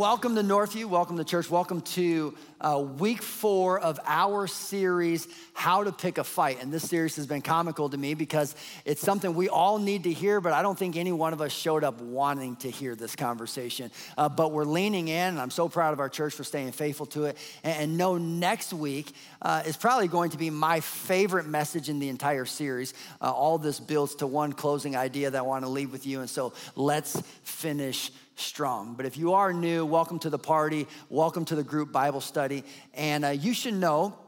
welcome to Northview. Welcome to church. Welcome to uh, week four of our series, How to Pick a Fight. And this series has been comical to me because it's something we all need to hear, but I don't think any one of us showed up wanting to hear this conversation. Uh, but we're leaning in, and I'm so proud of our church for staying faithful to it. And, and know next week uh, is probably going to be my favorite message in the entire series. Uh, all this builds to one closing idea that I want to leave with you. And so let's finish strong. But if you are new, welcome to the party, welcome to the group Bible study. And uh, you should know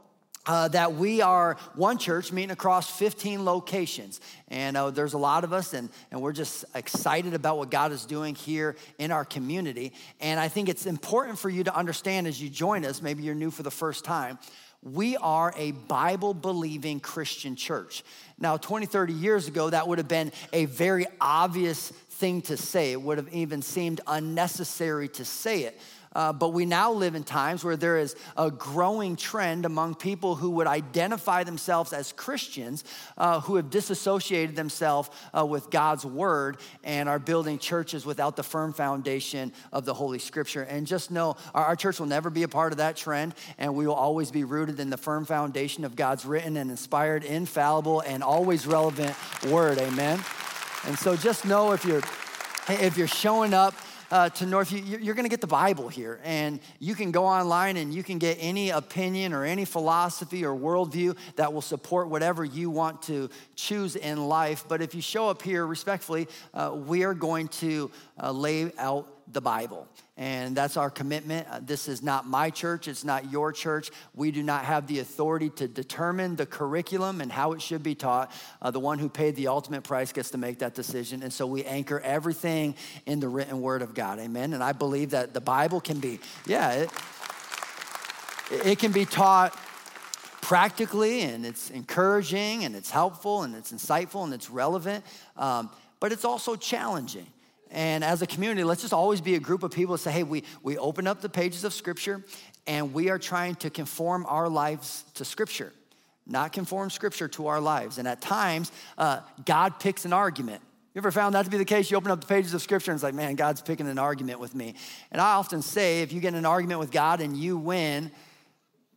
uh, that we are one church meeting across 15 locations. And uh, there's a lot of us, and, and we're just excited about what God is doing here in our community. And I think it's important for you to understand as you join us, maybe you're new for the first time, we are a Bible believing Christian church. Now, 20, 30 years ago, that would have been a very obvious thing to say. It would have even seemed unnecessary to say it. Uh, but we now live in times where there is a growing trend among people who would identify themselves as Christians, uh, who have disassociated themselves uh, with God's word and are building churches without the firm foundation of the Holy Scripture. And just know our, our church will never be a part of that trend, and we will always be rooted in the firm foundation of God's written and inspired, infallible, and always relevant word. Amen. And so just know if you're if you're showing up uh, to Northview, you're going to get the Bible here. And you can go online and you can get any opinion or any philosophy or worldview that will support whatever you want to choose in life. But if you show up here respectfully, uh, we are going to uh, lay out the Bible. And that's our commitment. Uh, this is not my church, it's not your church. We do not have the authority to determine the curriculum and how it should be taught. Uh, the one who paid the ultimate price gets to make that decision. And so we anchor everything in the written word of God. Amen. And I believe that the Bible can be, yeah, it, it can be taught practically and it's encouraging and it's helpful and it's insightful and it's relevant, um, but it's also challenging. And as a community, let's just always be a group of people that say, hey, we, we open up the pages of Scripture and we are trying to conform our lives to Scripture, not conform Scripture to our lives. And at times, uh, God picks an argument. You ever found that to be the case? You open up the pages of Scripture and it's like, man, God's picking an argument with me. And I often say, if you get an argument with God and you win,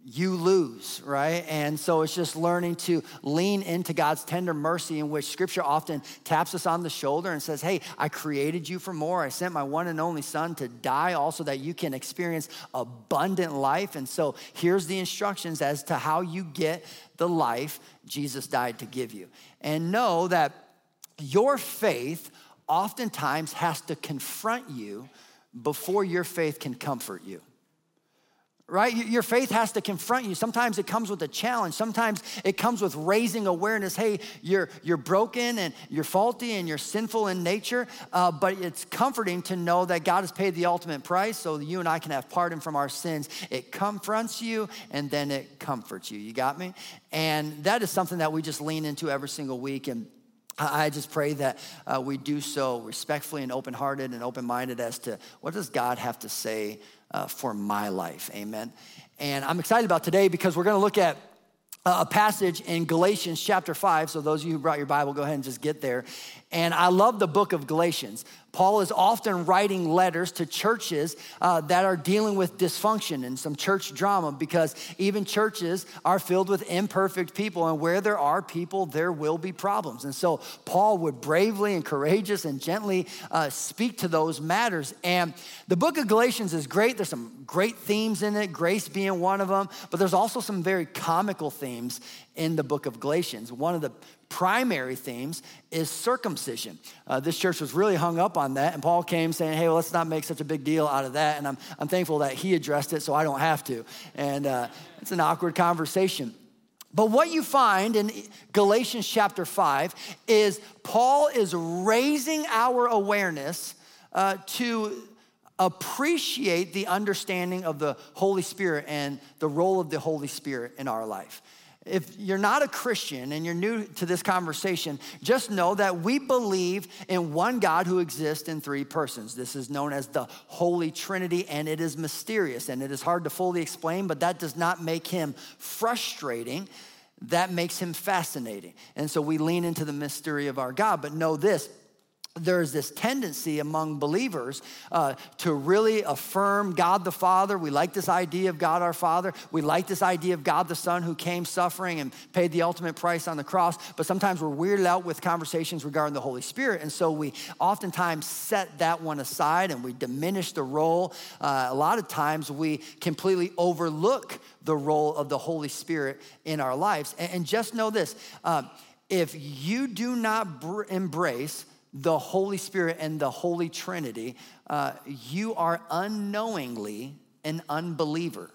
you lose, right? And so it's just learning to lean into God's tender mercy, in which scripture often taps us on the shoulder and says, Hey, I created you for more. I sent my one and only son to die also that you can experience abundant life. And so here's the instructions as to how you get the life Jesus died to give you. And know that your faith oftentimes has to confront you before your faith can comfort you right? Your faith has to confront you. Sometimes it comes with a challenge. Sometimes it comes with raising awareness. Hey, you're, you're broken and you're faulty and you're sinful in nature, uh, but it's comforting to know that God has paid the ultimate price so you and I can have pardon from our sins. It confronts you and then it comforts you. You got me? And that is something that we just lean into every single week. And I just pray that uh, we do so respectfully and open hearted and open minded as to what does God have to say uh, for my life. Amen. And I'm excited about today because we're going to look at a passage in Galatians chapter 5. So, those of you who brought your Bible, go ahead and just get there. And I love the book of Galatians. Paul is often writing letters to churches uh, that are dealing with dysfunction and some church drama because even churches are filled with imperfect people, and where there are people, there will be problems. And so Paul would bravely and courageous and gently uh, speak to those matters. And the book of Galatians is great. There's some great themes in it, grace being one of them, but there's also some very comical themes in the book of Galatians. One of the primary themes is circumcision. Uh, this church was really hung up on that, and Paul came saying, Hey, well, let's not make such a big deal out of that. And I'm, I'm thankful that he addressed it so I don't have to. And uh, it's an awkward conversation. But what you find in Galatians chapter 5 is Paul is raising our awareness uh, to appreciate the understanding of the Holy Spirit and the role of the Holy Spirit in our life. If you're not a Christian and you're new to this conversation, just know that we believe in one God who exists in three persons. This is known as the Holy Trinity, and it is mysterious and it is hard to fully explain, but that does not make him frustrating. That makes him fascinating. And so we lean into the mystery of our God. But know this there's this tendency among believers uh, to really affirm God the Father. We like this idea of God our Father. We like this idea of God the Son who came suffering and paid the ultimate price on the cross. But sometimes we're weirded out with conversations regarding the Holy Spirit. And so we oftentimes set that one aside and we diminish the role. Uh, a lot of times we completely overlook the role of the Holy Spirit in our lives. And, and just know this uh, if you do not br- embrace the Holy Spirit and the Holy Trinity, uh, you are unknowingly an unbeliever.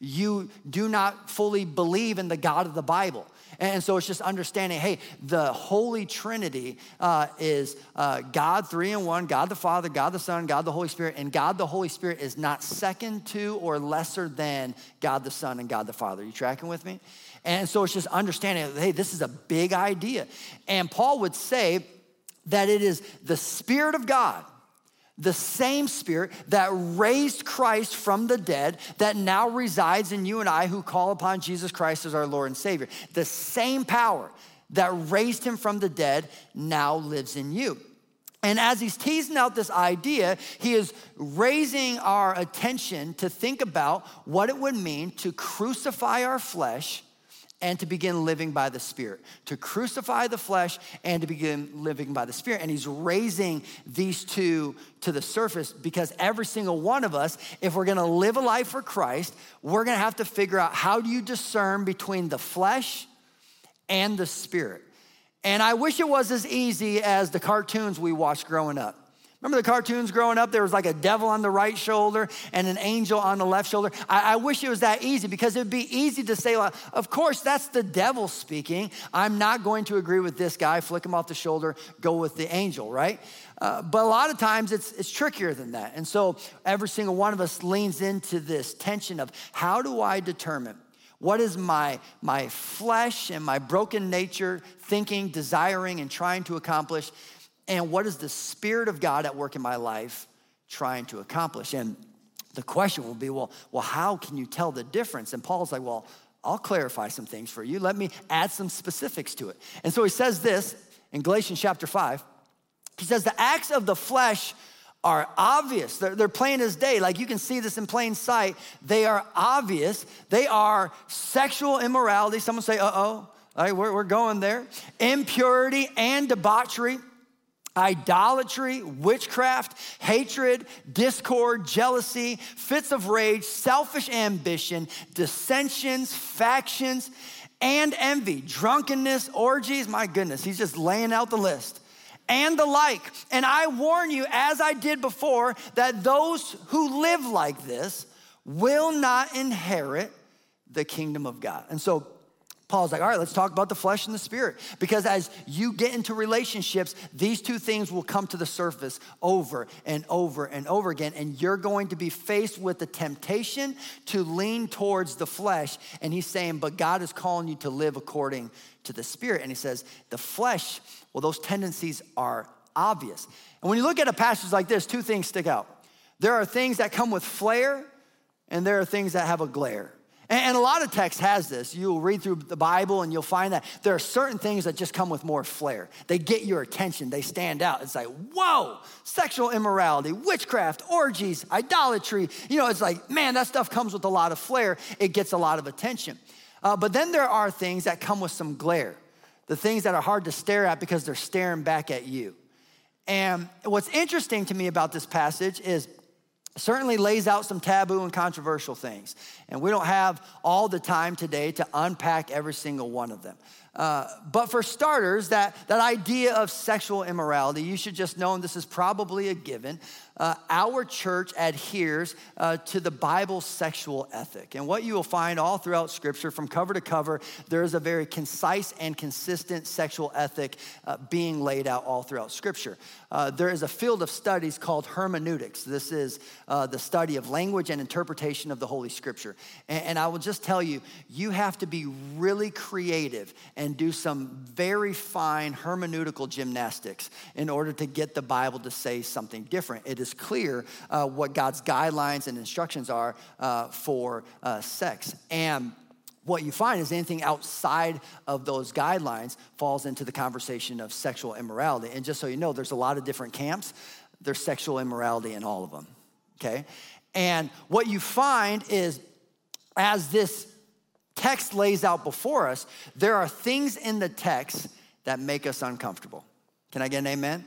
You do not fully believe in the God of the Bible. And so it's just understanding hey, the Holy Trinity uh, is uh, God three in one God the Father, God the Son, God the Holy Spirit. And God the Holy Spirit is not second to or lesser than God the Son and God the Father. Are you tracking with me? And so it's just understanding hey, this is a big idea. And Paul would say, that it is the Spirit of God, the same Spirit that raised Christ from the dead, that now resides in you and I who call upon Jesus Christ as our Lord and Savior. The same power that raised him from the dead now lives in you. And as he's teasing out this idea, he is raising our attention to think about what it would mean to crucify our flesh and to begin living by the Spirit, to crucify the flesh and to begin living by the Spirit. And he's raising these two to the surface because every single one of us, if we're gonna live a life for Christ, we're gonna have to figure out how do you discern between the flesh and the Spirit. And I wish it was as easy as the cartoons we watched growing up. Remember the cartoons growing up? There was like a devil on the right shoulder and an angel on the left shoulder. I, I, wish it was that easy because it would be easy to say, well, of course, that's the devil speaking. I'm not going to agree with this guy, flick him off the shoulder, go with the angel, right? Uh, but a lot of times it's, it's trickier than that. And so every single one of us leans into this tension of how do I determine what is my, my flesh and my broken nature thinking, desiring, and trying to accomplish? And what is the Spirit of God at work in my life trying to accomplish? And the question will be, well, well, how can you tell the difference? And Paul's like, well, I'll clarify some things for you. Let me add some specifics to it. And so he says this in Galatians chapter 5. He says, the acts of the flesh are obvious. They're, they're plain as day. Like you can see this in plain sight. They are obvious. They are sexual immorality. Someone say, uh oh. All right, we're, we're going there. Impurity and debauchery idolatry, witchcraft, hatred, discord, jealousy, fits of rage, selfish ambition, dissensions, factions, and envy, drunkenness, orgies. My goodness, he's just laying out the list. And the like. And I warn you, as I did before, that those who live like this will not inherit the kingdom of God. And so, Paul's like, all right, let's talk about the flesh and the spirit. Because as you get into relationships, these two things will come to the surface over and over and over again. And you're going to be faced with the temptation to lean towards the flesh. And he's saying, but God is calling you to live according to the spirit. And he says, the flesh, well, those tendencies are obvious. And when you look at a passage like this, two things stick out. There are things that come with flair, and there are things that have a glare. And a lot of text has this. You'll read through the Bible and you'll find that there are certain things that just come with more flair. They get your attention, they stand out. It's like, whoa, sexual immorality, witchcraft, orgies, idolatry. You know, it's like, man, that stuff comes with a lot of flair. It gets a lot of attention. Uh, but then there are things that come with some glare, the things that are hard to stare at because they're staring back at you. And what's interesting to me about this passage is certainly lays out some taboo and controversial things. And we don't have all the time today to unpack every single one of them. Uh, but for starters, that, that idea of sexual immorality, you should just know, and this is probably a given, uh, our church adheres uh, to the Bible's sexual ethic. And what you will find all throughout Scripture, from cover to cover, there is a very concise and consistent sexual ethic uh, being laid out all throughout Scripture. Uh, there is a field of studies called hermeneutics. This is uh, the study of language and interpretation of the Holy Scripture. And, and I will just tell you, you have to be really creative and do some very fine hermeneutical gymnastics in order to get the Bible to say something different. It is is clear uh, what God's guidelines and instructions are uh, for uh, sex. And what you find is anything outside of those guidelines falls into the conversation of sexual immorality. And just so you know, there's a lot of different camps. There's sexual immorality in all of them, okay? And what you find is as this text lays out before us, there are things in the text that make us uncomfortable. Can I get an amen?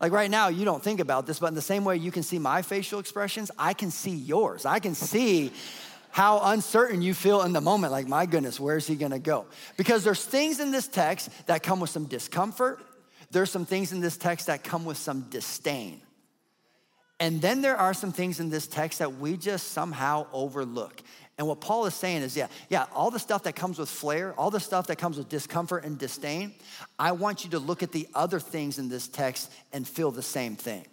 Like right now, you don't think about this, but in the same way you can see my facial expressions, I can see yours. I can see how uncertain you feel in the moment. Like, my goodness, where's he gonna go? Because there's things in this text that come with some discomfort, there's some things in this text that come with some disdain. And then there are some things in this text that we just somehow overlook. And what Paul is saying is, yeah, yeah, all the stuff that comes with flair, all the stuff that comes with discomfort and disdain, I want you to look at the other things in this text and feel the same thing.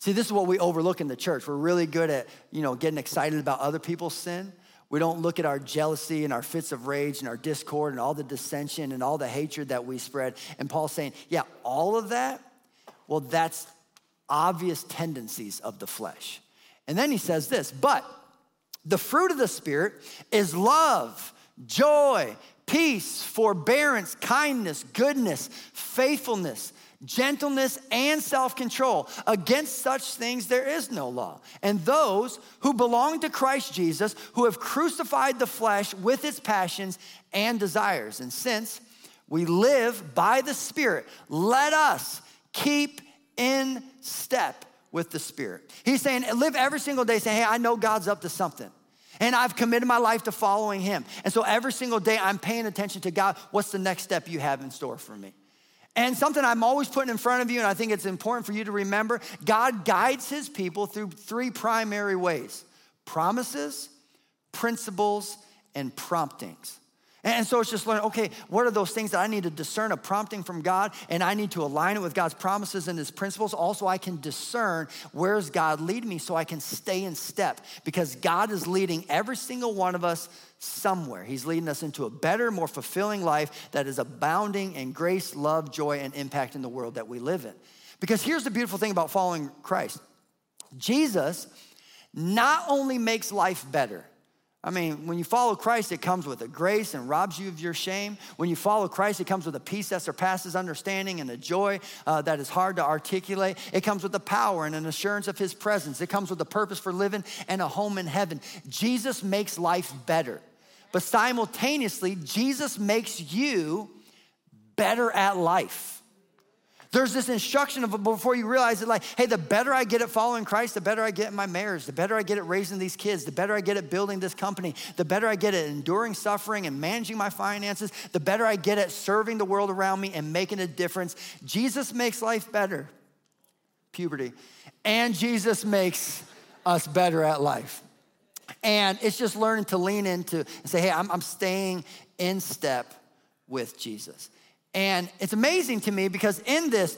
See, this is what we overlook in the church. We're really good at, you know, getting excited about other people's sin. We don't look at our jealousy and our fits of rage and our discord and all the dissension and all the hatred that we spread. And Paul's saying, yeah, all of that, well, that's obvious tendencies of the flesh. And then he says this, but the fruit of the Spirit is love, joy, peace, forbearance, kindness, goodness, faithfulness, gentleness, and self control. Against such things there is no law. And those who belong to Christ Jesus, who have crucified the flesh with its passions and desires. And since we live by the Spirit, let us keep in step with the Spirit. He's saying, live every single day saying, hey, I know God's up to something. And I've committed my life to following Him. And so every single day I'm paying attention to God. What's the next step you have in store for me? And something I'm always putting in front of you, and I think it's important for you to remember God guides His people through three primary ways promises, principles, and promptings. And so it's just learning, okay, what are those things that I need to discern a prompting from God and I need to align it with God's promises and his principles. Also, I can discern where's God leading me so I can stay in step because God is leading every single one of us somewhere. He's leading us into a better, more fulfilling life that is abounding in grace, love, joy, and impact in the world that we live in. Because here's the beautiful thing about following Christ Jesus not only makes life better, I mean, when you follow Christ, it comes with a grace and robs you of your shame. When you follow Christ, it comes with a peace that surpasses understanding and a joy uh, that is hard to articulate. It comes with the power and an assurance of His presence. It comes with a purpose for living and a home in heaven. Jesus makes life better. But simultaneously, Jesus makes you better at life. There's this instruction of before you realize it, like, hey, the better I get at following Christ, the better I get in my marriage, the better I get at raising these kids, the better I get at building this company, the better I get at enduring suffering and managing my finances, the better I get at serving the world around me and making a difference. Jesus makes life better, puberty, and Jesus makes us better at life. And it's just learning to lean into and say, hey, I'm, I'm staying in step with Jesus. And it's amazing to me because in this,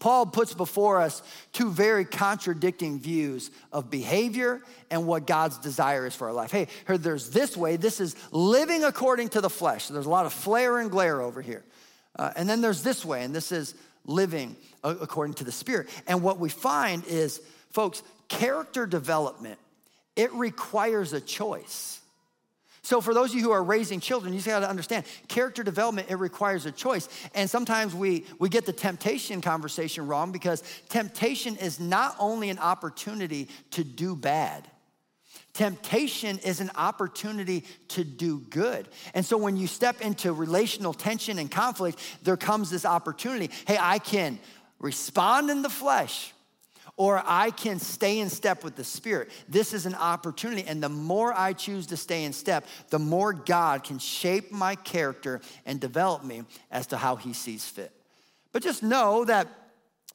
Paul puts before us two very contradicting views of behavior and what God's desire is for our life. Hey, here, there's this way. This is living according to the flesh. So there's a lot of flair and glare over here. Uh, and then there's this way, and this is living according to the Spirit. And what we find is, folks, character development, it requires a choice. So, for those of you who are raising children, you just got to understand character development, it requires a choice. And sometimes we, we get the temptation conversation wrong because temptation is not only an opportunity to do bad, Temptation is an opportunity to do good. And so when you step into relational tension and conflict, there comes this opportunity. Hey, I can respond in the flesh or I can stay in step with the Spirit. This is an opportunity. And the more I choose to stay in step, the more God can shape my character and develop me as to how He sees fit. But just know that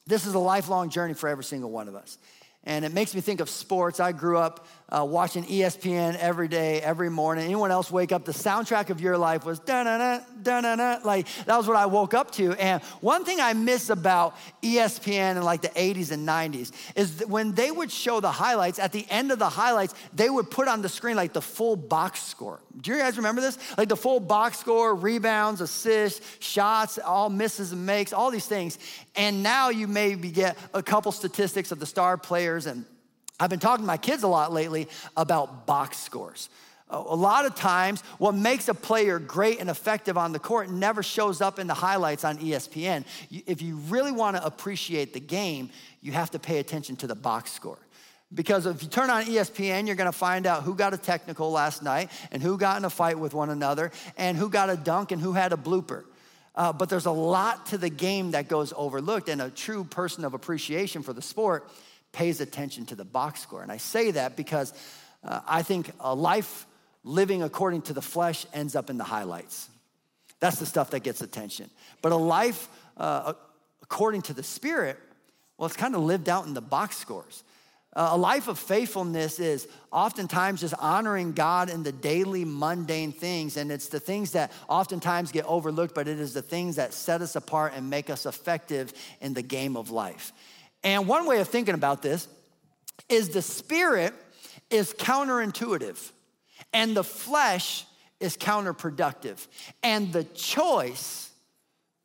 this is a lifelong journey for every single one of us. And it makes me think of sports. I grew up uh, watching ESPN every day, every morning. Anyone else wake up? The soundtrack of your life was da na da na na. Like that was what I woke up to. And one thing I miss about ESPN in like the 80s and 90s is when they would show the highlights. At the end of the highlights, they would put on the screen like the full box score. Do you guys remember this? Like the full box score, rebounds, assists, shots, all misses and makes, all these things. And now you maybe get a couple statistics of the star players and I've been talking to my kids a lot lately about box scores. A lot of times, what makes a player great and effective on the court never shows up in the highlights on ESPN. If you really want to appreciate the game, you have to pay attention to the box score. Because if you turn on ESPN, you're gonna find out who got a technical last night and who got in a fight with one another and who got a dunk and who had a blooper. Uh, but there's a lot to the game that goes overlooked, and a true person of appreciation for the sport pays attention to the box score. And I say that because uh, I think a life living according to the flesh ends up in the highlights. That's the stuff that gets attention. But a life uh, according to the Spirit, well, it's kind of lived out in the box scores. Uh, a life of faithfulness is oftentimes just honoring God in the daily mundane things. And it's the things that oftentimes get overlooked, but it is the things that set us apart and make us effective in the game of life. And one way of thinking about this is the spirit is counterintuitive, and the flesh is counterproductive, and the choice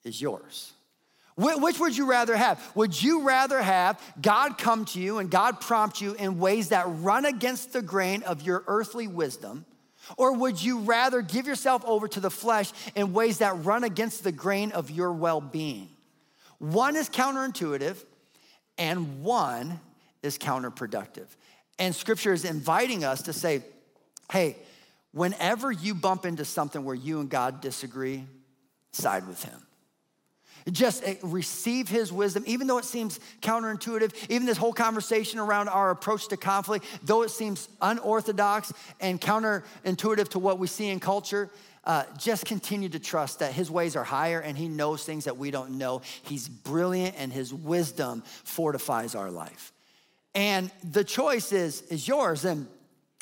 is yours. Which would you rather have? Would you rather have God come to you and God prompt you in ways that run against the grain of your earthly wisdom? Or would you rather give yourself over to the flesh in ways that run against the grain of your well being? One is counterintuitive and one is counterproductive. And scripture is inviting us to say, hey, whenever you bump into something where you and God disagree, side with Him. Just eh, receive his wisdom, even though it seems counterintuitive, even this whole conversation around our approach to conflict, though it seems unorthodox and counterintuitive to what we see in culture, uh, just continue to trust that his ways are higher and he knows things that we don't know. He's brilliant and his wisdom fortifies our life. And the choice is, is yours. And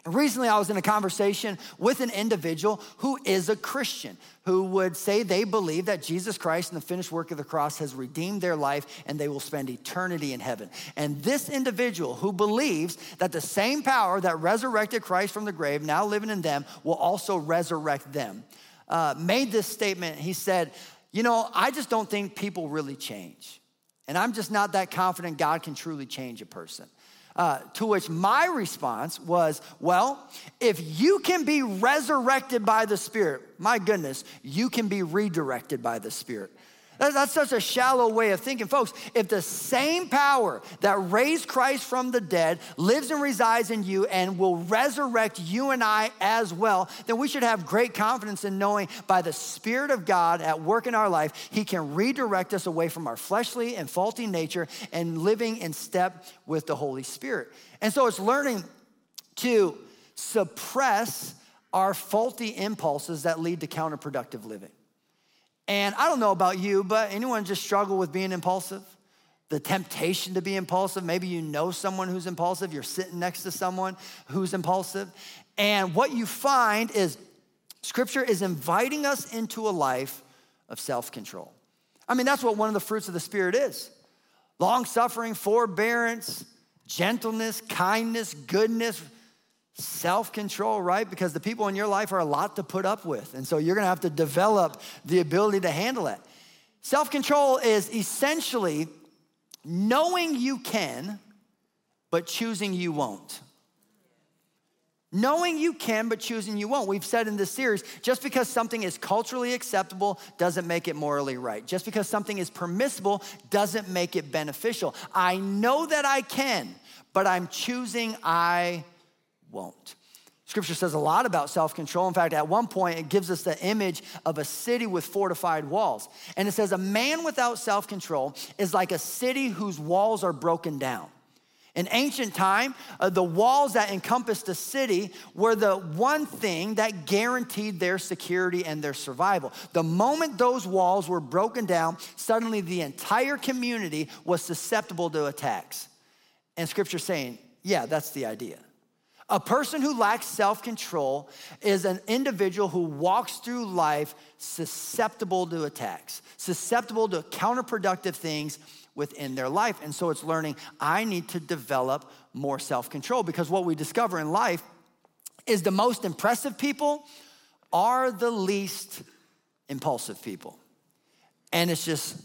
Recently, I was in a conversation with an individual who is a Christian, who would say they believe that Jesus Christ and the finished work of the cross has redeemed their life and they will spend eternity in heaven. And this individual who believes that the same power that resurrected Christ from the grave, now living in them, will also resurrect them, uh, made this statement. He said, You know, I just don't think people really change. And I'm just not that confident God can truly change a person. Uh, to which my response was, Well, if you can be resurrected by the Spirit, my goodness, you can be redirected by the Spirit. That's such a shallow way of thinking. Folks, if the same power that raised Christ from the dead lives and resides in you and will resurrect you and I as well, then we should have great confidence in knowing by the Spirit of God at work in our life, He can redirect us away from our fleshly and faulty nature and living in step with the Holy Spirit. And so it's learning to suppress our faulty impulses that lead to counterproductive living. And I don't know about you, but anyone just struggle with being impulsive? The temptation to be impulsive. Maybe you know someone who's impulsive, you're sitting next to someone who's impulsive. And what you find is scripture is inviting us into a life of self control. I mean, that's what one of the fruits of the Spirit is long suffering, forbearance, gentleness, kindness, goodness, self control, right? Because the people in your life are a lot to put up with. And so you're gonna have to develop the ability to handle it. Self control is essentially knowing you can, but choosing you won't. Knowing you can, but choosing you won't. We've said in this series just because something is culturally acceptable doesn't make it morally right. Just because something is permissible doesn't make it beneficial. I know that I can, but I'm choosing I won't. Scripture says a lot about self control. In fact, at one point, it gives us the image of a city with fortified walls. And it says, A man without self control is like a city whose walls are broken down. In ancient time, uh, the walls that encompassed a city were the one thing that guaranteed their security and their survival. The moment those walls were broken down, suddenly the entire community was susceptible to attacks. And scripture saying, yeah, that's the idea. A person who lacks self control is an individual who walks through life susceptible to attacks, susceptible to counterproductive things within their life. And so it's learning I need to develop more self control because what we discover in life is the most impressive people are the least impulsive people. And it's just,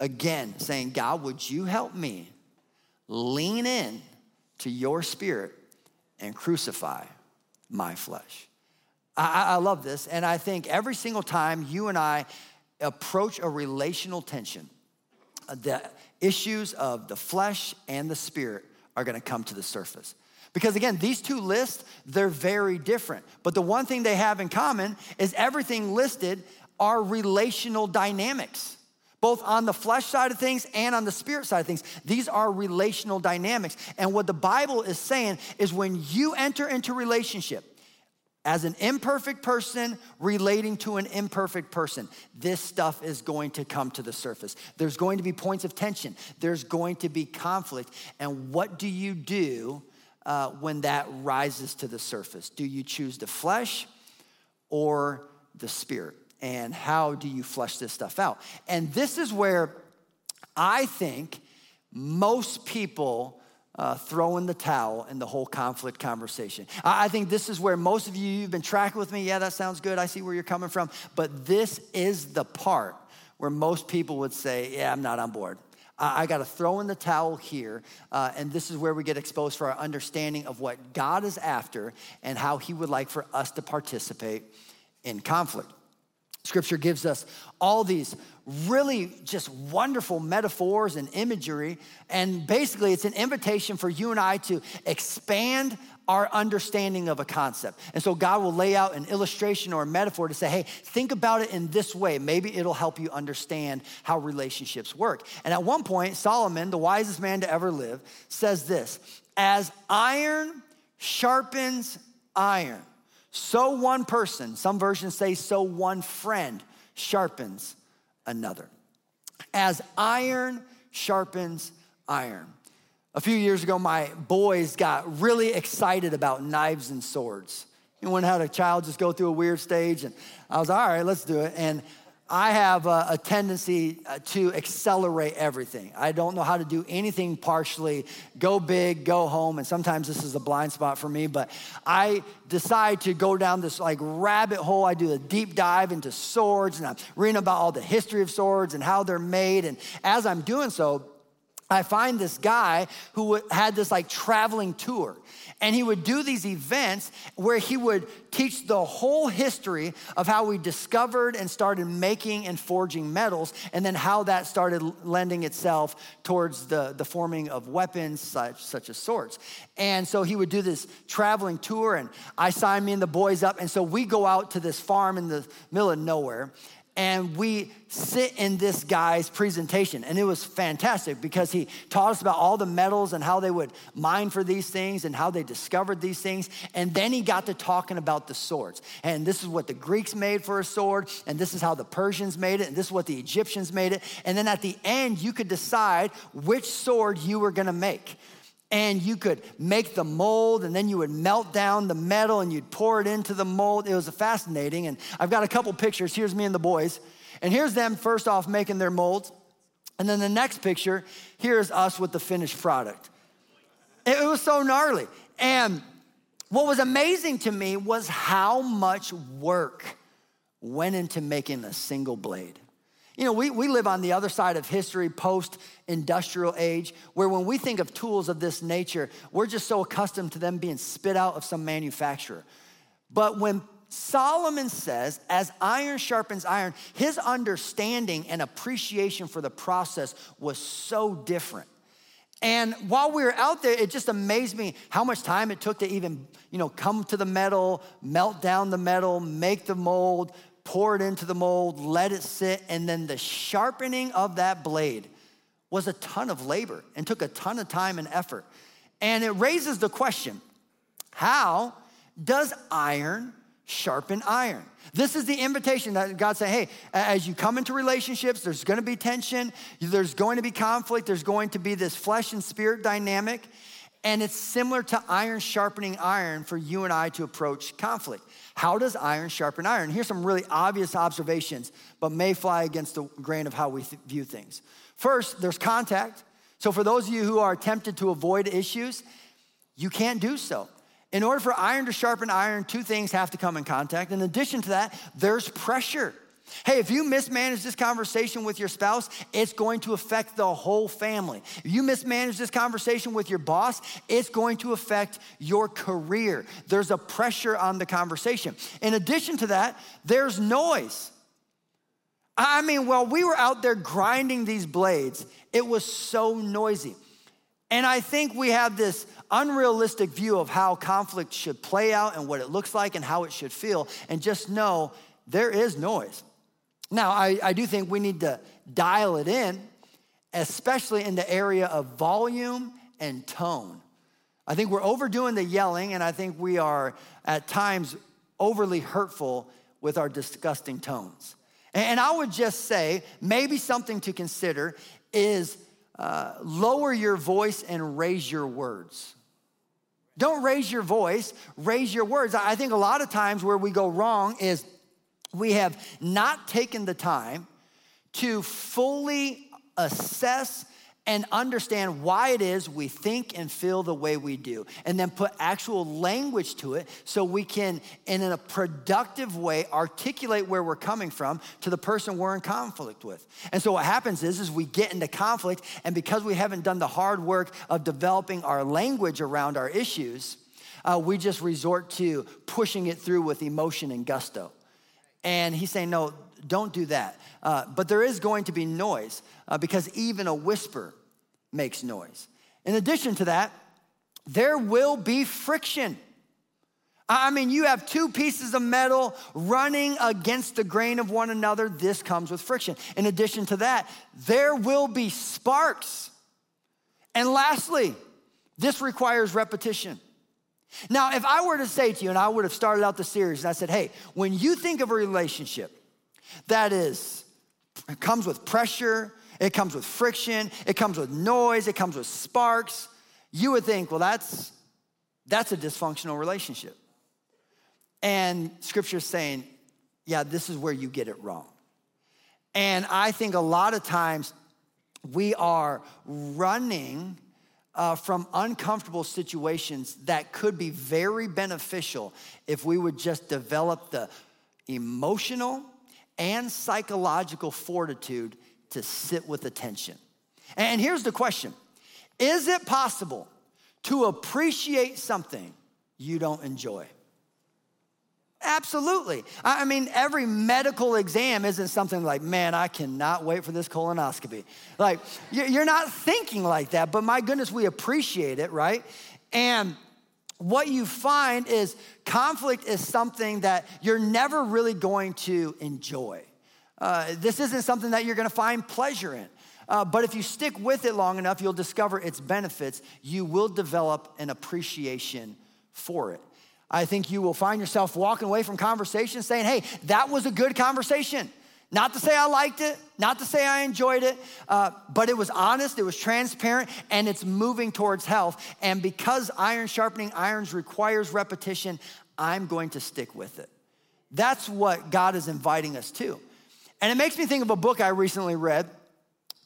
again, saying, God, would you help me lean in to your spirit and crucify my flesh. I, I love this. And I think every single time you and I approach a relational tension, uh, the issues of the flesh and the spirit are gonna come to the surface. Because again, these two lists, they're very different. But the one thing they have in common is everything listed are relational dynamics, both on the flesh side of things and on the spirit side of things. These are relational dynamics. And what the Bible is saying is when you enter into relationship, as an imperfect person relating to an imperfect person, this stuff is going to come to the surface. There's going to be points of tension, there's going to be conflict. And what do you do uh, when that rises to the surface? Do you choose the flesh or the spirit? And how do you flesh this stuff out? And this is where I think most people uh, throw in the towel in the whole conflict conversation. I, I think this is where most of you, you've been tracking with me. Yeah, that sounds good. I see where you're coming from. But this is the part where most people would say, Yeah, I'm not on board. I, I got to throw in the towel here. Uh, and this is where we get exposed for our understanding of what God is after and how He would like for us to participate in conflict. Scripture gives us all these really just wonderful metaphors and imagery. And basically, it's an invitation for you and I to expand our understanding of a concept. And so, God will lay out an illustration or a metaphor to say, hey, think about it in this way. Maybe it'll help you understand how relationships work. And at one point, Solomon, the wisest man to ever live, says this As iron sharpens iron, so one person, some versions say, so one friend sharpens another. As iron sharpens iron. A few years ago, my boys got really excited about knives and swords. You know, had a child just go through a weird stage, and I was all right, let's do it. And I have a, a, tendency uh, to accelerate everything. I don't know how to do anything partially, go big, go home, and sometimes this is a blind spot for me, but I decide to go down this like rabbit hole. I do a deep dive into swords and I'm reading about all the history of swords and how they're made. And as I'm doing so, I find this guy who had this like traveling tour. And he would do these events where he would teach the whole history of how we discovered and started making and forging metals, and then how that started lending itself towards the, the forming of weapons such, such as swords. And so he would do this traveling tour, and I signed me and the boys up. And so we go out to this farm in the middle of nowhere and we sit in this guy's presentation. And it was fantastic because he taught us about all the metals and how they would mine for these things and how they discovered these things. And then he got to talking about the swords. And this is what the Greeks made for a sword, and this is how the Persians made it, and this is what the Egyptians made it. And then at the end, you could decide which sword you were gonna make and you could make the mold and then you would melt down the metal and you'd pour it into the mold. It was fascinating. And I've got a couple pictures. Here's me and the boys. And here's them first off making their molds. And then the next picture, here's us with the finished product. It was so gnarly. And what was amazing to me was how much work went into making a single blade. You know, we, we live on the other side of history, post industrial age, where when we think of tools of this nature, we're just so accustomed to them being spit out of some manufacturer. But when Solomon says, as iron sharpens iron, his understanding and appreciation for the process was so different. And while we were out there, it just amazed me how much time it took to even, you know, come to the metal, melt down the metal, make the mold, pour it into the mold, let it sit, and then the sharpening of that blade was a ton of labor and took a ton of time and effort. And it raises the question how does iron sharpen iron? This is the invitation that God said, hey, as you come into relationships, there's gonna be tension, there's going to be conflict, there's going to be this flesh and spirit dynamic. And it's similar to iron sharpening iron for you and I to approach conflict. How does iron sharpen iron? Here's some really obvious observations, but may fly against the grain of how we th- view things. First, there's contact. So, for those of you who are tempted to avoid issues, you can't do so. In order for iron to sharpen iron, two things have to come in contact. In addition to that, there's pressure. Hey, if you mismanage this conversation with your spouse, it's going to affect the whole family. If you mismanage this conversation with your boss, it's going to affect your career. There's a pressure on the conversation. In addition to that, there's noise. I mean, while we were out there grinding these blades, it was so noisy. And I think we have this unrealistic view of how conflict should play out and what it looks like and how it should feel. And just know there is noise. Now, I, I do think we need to dial it in, especially in the area of volume and tone. I think we're overdoing the yelling, and I think we are at times overly hurtful with our disgusting tones. And I would just say maybe something to consider is uh, lower your voice and raise your words. Don't raise your voice, raise your words. I think a lot of times where we go wrong is we have not taken the time to fully assess and understand why it is we think and feel the way we do, and then put actual language to it so we can, in a productive way, articulate where we're coming from to the person we're in conflict with. And so what happens is, is we get into conflict, and because we haven't done the hard work of developing our language around our issues, uh, we just resort to pushing it through with emotion and gusto. And he's saying, no, don't do that. Uh, but there is going to be noise uh, because even a whisper makes noise. In addition to that, there will be friction. I mean, you have two pieces of metal running against the grain of one another. This comes with friction. In addition to that, there will be sparks. And lastly, this requires repetition. Now, if I were to say to you, and I would have started out the series, and I said, hey, when you think of a relationship that is, it comes with pressure, it comes with friction, it comes with noise, it comes with sparks. You would think, well, that's that's a dysfunctional relationship. And scripture's saying, yeah, this is where you get it wrong. And I think a lot of times we are running uh, from uncomfortable situations that could be very beneficial if we would just develop the emotional and psychological fortitude to sit with attention. And here's the question Is it possible to appreciate something you don't enjoy? Absolutely. I mean, every medical exam isn't something like, man, I cannot wait for this colonoscopy. Like, you're not thinking like that, but my goodness, we appreciate it, right? And what you find is conflict is something that you're never really going to enjoy. Uh, this isn't something that you're going to find pleasure in. Uh, but if you stick with it long enough, you'll discover its benefits. You will develop an appreciation for it. I think you will find yourself walking away from conversations saying, hey, that was a good conversation. Not to say I liked it, not to say I enjoyed it, uh, but it was honest, it was transparent, and it's moving towards health. And because iron sharpening irons requires repetition, I'm going to stick with it. That's what God is inviting us to. And it makes me think of a book I recently read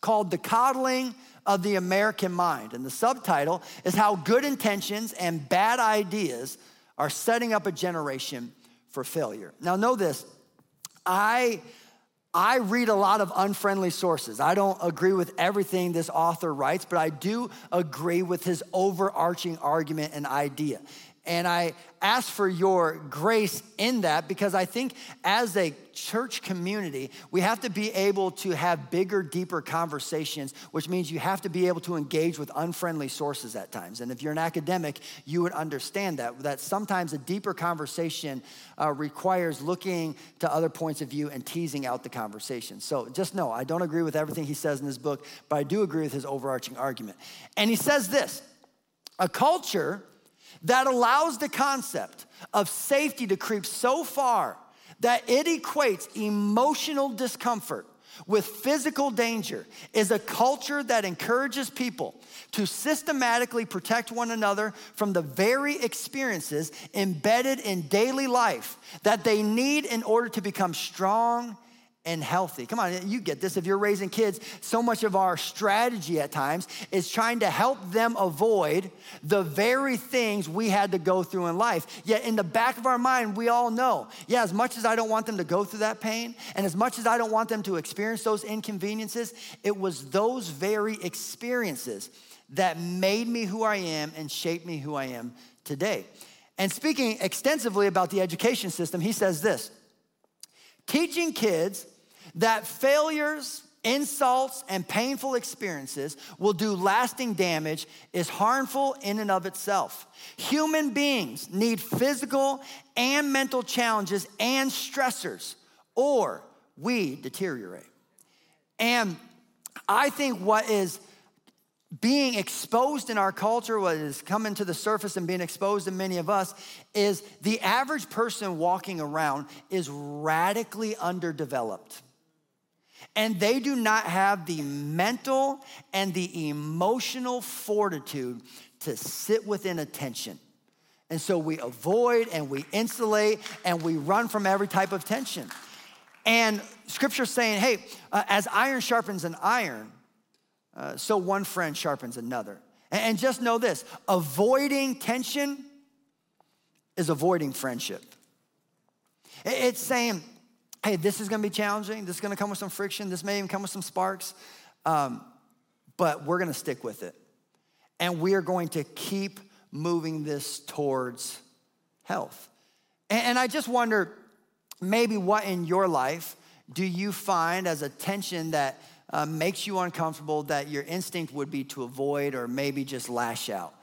called The Coddling of the American Mind. And the subtitle is How Good Intentions and Bad Ideas Are Setting Up a Generation for Failure. Now, know this I. I read a lot of unfriendly sources. I don't agree with everything this author writes, but I do agree with his overarching argument and idea. And I ask for your grace in that because I think as a church community, we have to be able to have bigger, deeper conversations, which means you have to be able to engage with unfriendly sources at times. And if you're an academic, you would understand that, that sometimes a deeper conversation uh, requires looking to other points of view and teasing out the conversation. So just know, I don't agree with everything he says in this book, but I do agree with his overarching argument. And he says this a culture that allows the concept of safety to creep so far that it equates emotional discomfort with physical danger is a culture that encourages people to systematically protect one another from the very experiences embedded in daily life that they need in order to become strong and healthy. Come on, you get this. If you're raising kids, so much of our strategy at times is trying to help them avoid the very things we had to go through in life. Yet in the back of our mind, we all know, yeah, as much as I don't want them to go through that pain, and as much as I don't want them to experience those inconveniences, it was those very experiences that made me who I am and shaped me who I am today. And speaking extensively about the education system, he says this teaching kids that failures, insults, and painful experiences will do lasting damage is harmful in and of itself. Human beings need physical and mental challenges and stressors, or we deteriorate. And I think what is being exposed in our culture, what is coming to the surface and being exposed in many of us, is the average person walking around is radically underdeveloped. And they do not have the mental and the emotional fortitude to sit within attention. And so we avoid and we insulate and we run from every type of tension. And scripture's saying, hey, uh, as iron sharpens an iron, uh, so one friend sharpens another. And just know this avoiding tension is avoiding friendship. It's saying, hey, this is gonna be challenging. This is gonna come with some friction. This may even come with some sparks. Um, but we're gonna stick with it. And we are going to keep moving this towards health. And, and I just wonder maybe what in your life do you find as a tension that uh, makes you uncomfortable that your instinct would be to avoid or maybe just lash out.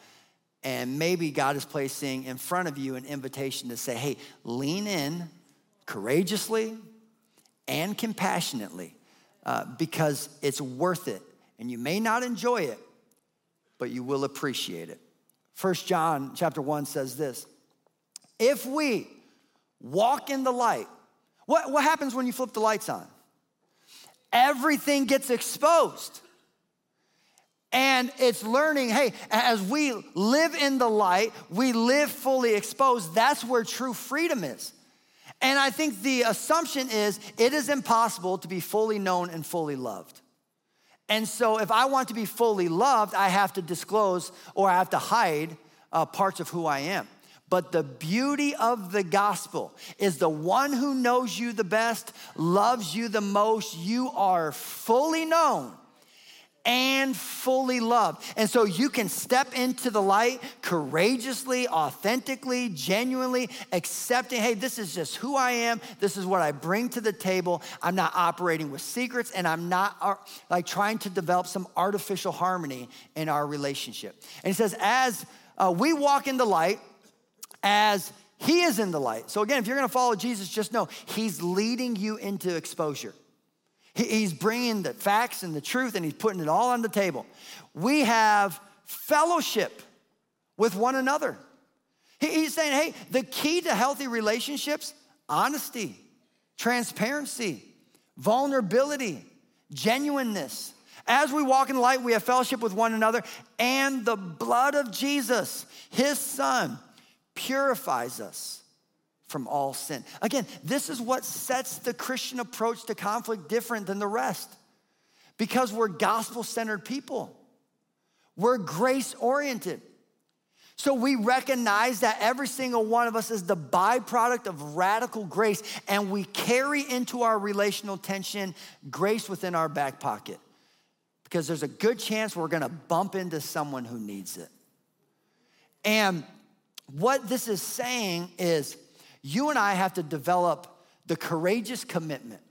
And maybe God is placing in front of you an invitation to say, hey, lean in courageously and compassionately uh, because it's worth it. And you may not enjoy it, but you will appreciate it. First John chapter 1 says this If we walk in the light, what, what happens when you flip the lights on? everything gets exposed. And it's learning, hey, as we live in the light, we live fully exposed. That's where true freedom is. And I think the assumption is it is impossible to be fully known and fully loved. And so, if I want to be fully loved, I have to disclose or I have to hide uh, parts of who I am. But the beauty of the gospel is the one who knows you the best, loves you the most, you are fully known and fully loved. And so you can step into the light courageously, authentically, genuinely, accepting, hey, this is just who I am. This is what I bring to the table. I'm not operating with secrets and I'm not uh, like trying to develop some artificial harmony in our relationship. And he says, as uh, we walk in the light, as he is in the light. So, again, if you're gonna follow Jesus, just know he's leading you into exposure. He's bringing the facts and the truth and he's putting it all on the table. We have fellowship with one another. He's saying, hey, the key to healthy relationships honesty, transparency, vulnerability, genuineness. As we walk in light, we have fellowship with one another, and the blood of Jesus, his son, purifies us from all sin. Again, this is what sets the Christian approach to conflict different than the rest because we're gospel centered people, we're grace oriented. So we recognize that every single one of us is the byproduct of radical grace, and we carry into our relational tension grace within our back pocket because there's a good chance we're gonna bump into someone who needs it. And what this is saying is you and I have to develop the courageous commitment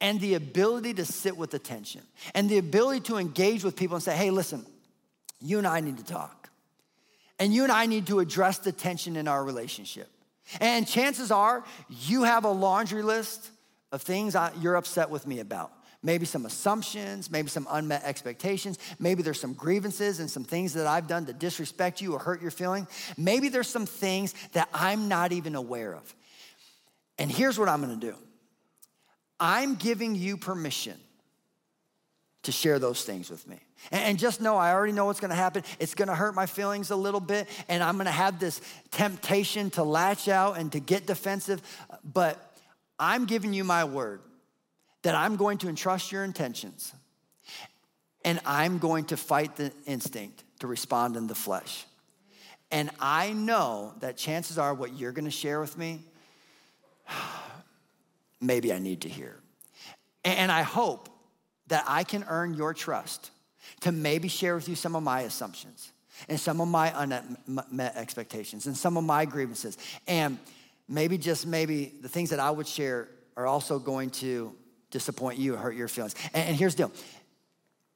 and the ability to sit with attention and the ability to engage with people and say, hey, listen, you and I need to talk. And you and I need to address the tension in our relationship. And chances are you have a laundry list of things you're upset with me about maybe some assumptions, maybe some unmet expectations. Maybe there's some grievances and some things that I've done to disrespect you or hurt your feeling. Maybe there's some things that I'm not even aware of. And here's what I'm gonna do I'm giving you permission to share those things with me. And just know, I already know what's gonna happen. It's gonna hurt my feelings a little bit, and I'm gonna have this temptation to latch out and to get defensive, but I'm giving you my word that I'm going to entrust your intentions and I'm going to fight the instinct to respond in the flesh. And I know that chances are what you're gonna share with me, maybe I need to hear. And I hope that I can earn your trust to maybe share with you some of my assumptions and some of my unmet expectations and some of my grievances. And maybe just maybe the things that I would share are also going to disappoint you, hurt your feelings. And, here's the deal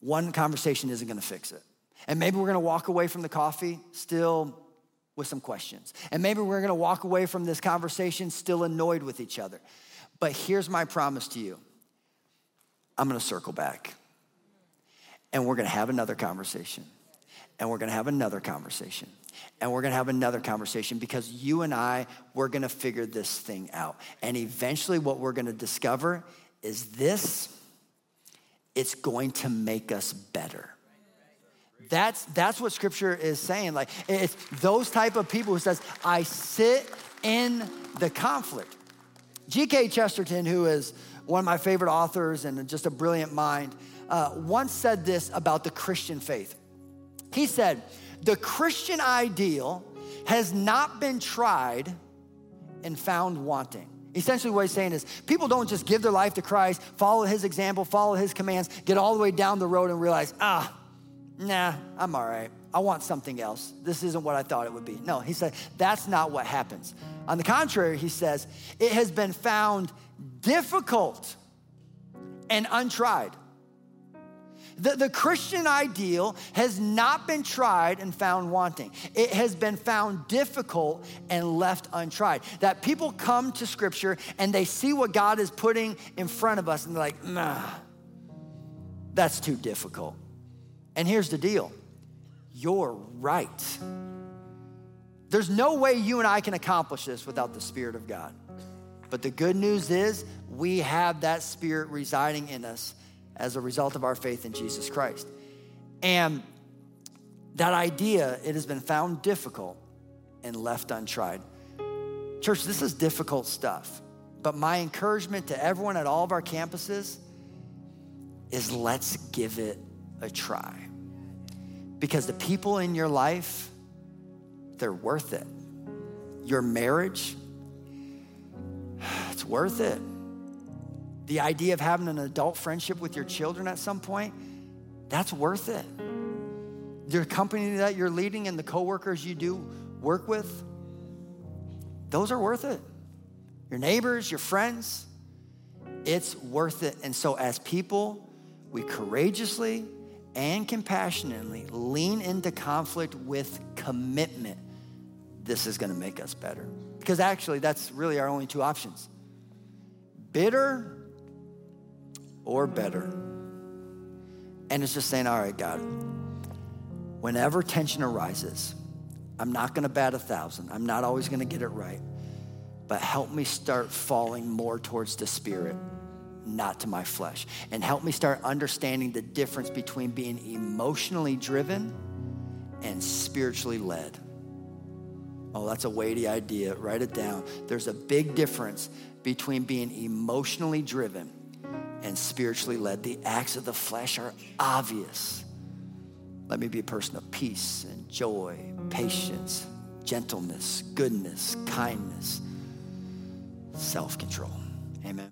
one conversation isn't gonna fix it. And maybe we're gonna walk away from the coffee still with some questions. And maybe we're gonna walk away from this conversation still annoyed with each other. But here's my promise to you I'm gonna circle back and we're gonna have another conversation. And we're gonna have another conversation. And we're gonna have another conversation because you and I, we're gonna figure this thing out. And eventually, what we're gonna discover is this it's going to make us better. That's, that's what scripture is saying. Like, it's those type of people who says, I sit in the conflict. G.K. Chesterton, who is one of my favorite authors and just a brilliant mind, uh, once said this about the Christian faith. He said, The Christian ideal has not been tried and found wanting. Essentially, what he's saying is people don't just give their life to Christ, follow his example, follow his commands, get all the way down the road and realize, ah, nah, I'm all right. I want something else. This isn't what I thought it would be. No, he said, that's not what happens. On the contrary, he says, it has been found difficult and untried the, the Christian ideal has not been tried and found wanting. It has been found difficult and left untried. That people come to Scripture and they see what God is putting in front of us and they're like, nah, that's too difficult. And here's the deal you're right. There's no way you and I can accomplish this without the Spirit of God. But the good news is we have that Spirit residing in us as a result of our faith in Jesus Christ. And that idea, it has been found difficult and left untried. Church, this is difficult stuff. But my encouragement to everyone at all of our campuses is let's give it a try. Because the people in your life, they're worth it. Your marriage, it's worth it the idea of having an adult friendship with your children at some point, that's worth it. Your company that you're leading and the coworkers you do work with, those are worth it. Your neighbors, your friends, it's worth it. And so, as people, we courageously and compassionately lean into conflict with commitment. This is gonna make us better. Because actually, that's really our only two options bitter or better. And it's just saying, all right, God, whenever tension arises, I'm not gonna bat a thousand. I'm not always gonna get it right. But help me start falling more towards the spirit, not to my flesh. And help me start understanding the difference between being emotionally driven and spiritually led. Oh, that's a weighty idea. Write it down. There's a big difference between being emotionally driven and spiritually led. The acts of the flesh are obvious. Let me be a person of peace and joy, patience, gentleness, goodness, kindness, self control. Amen.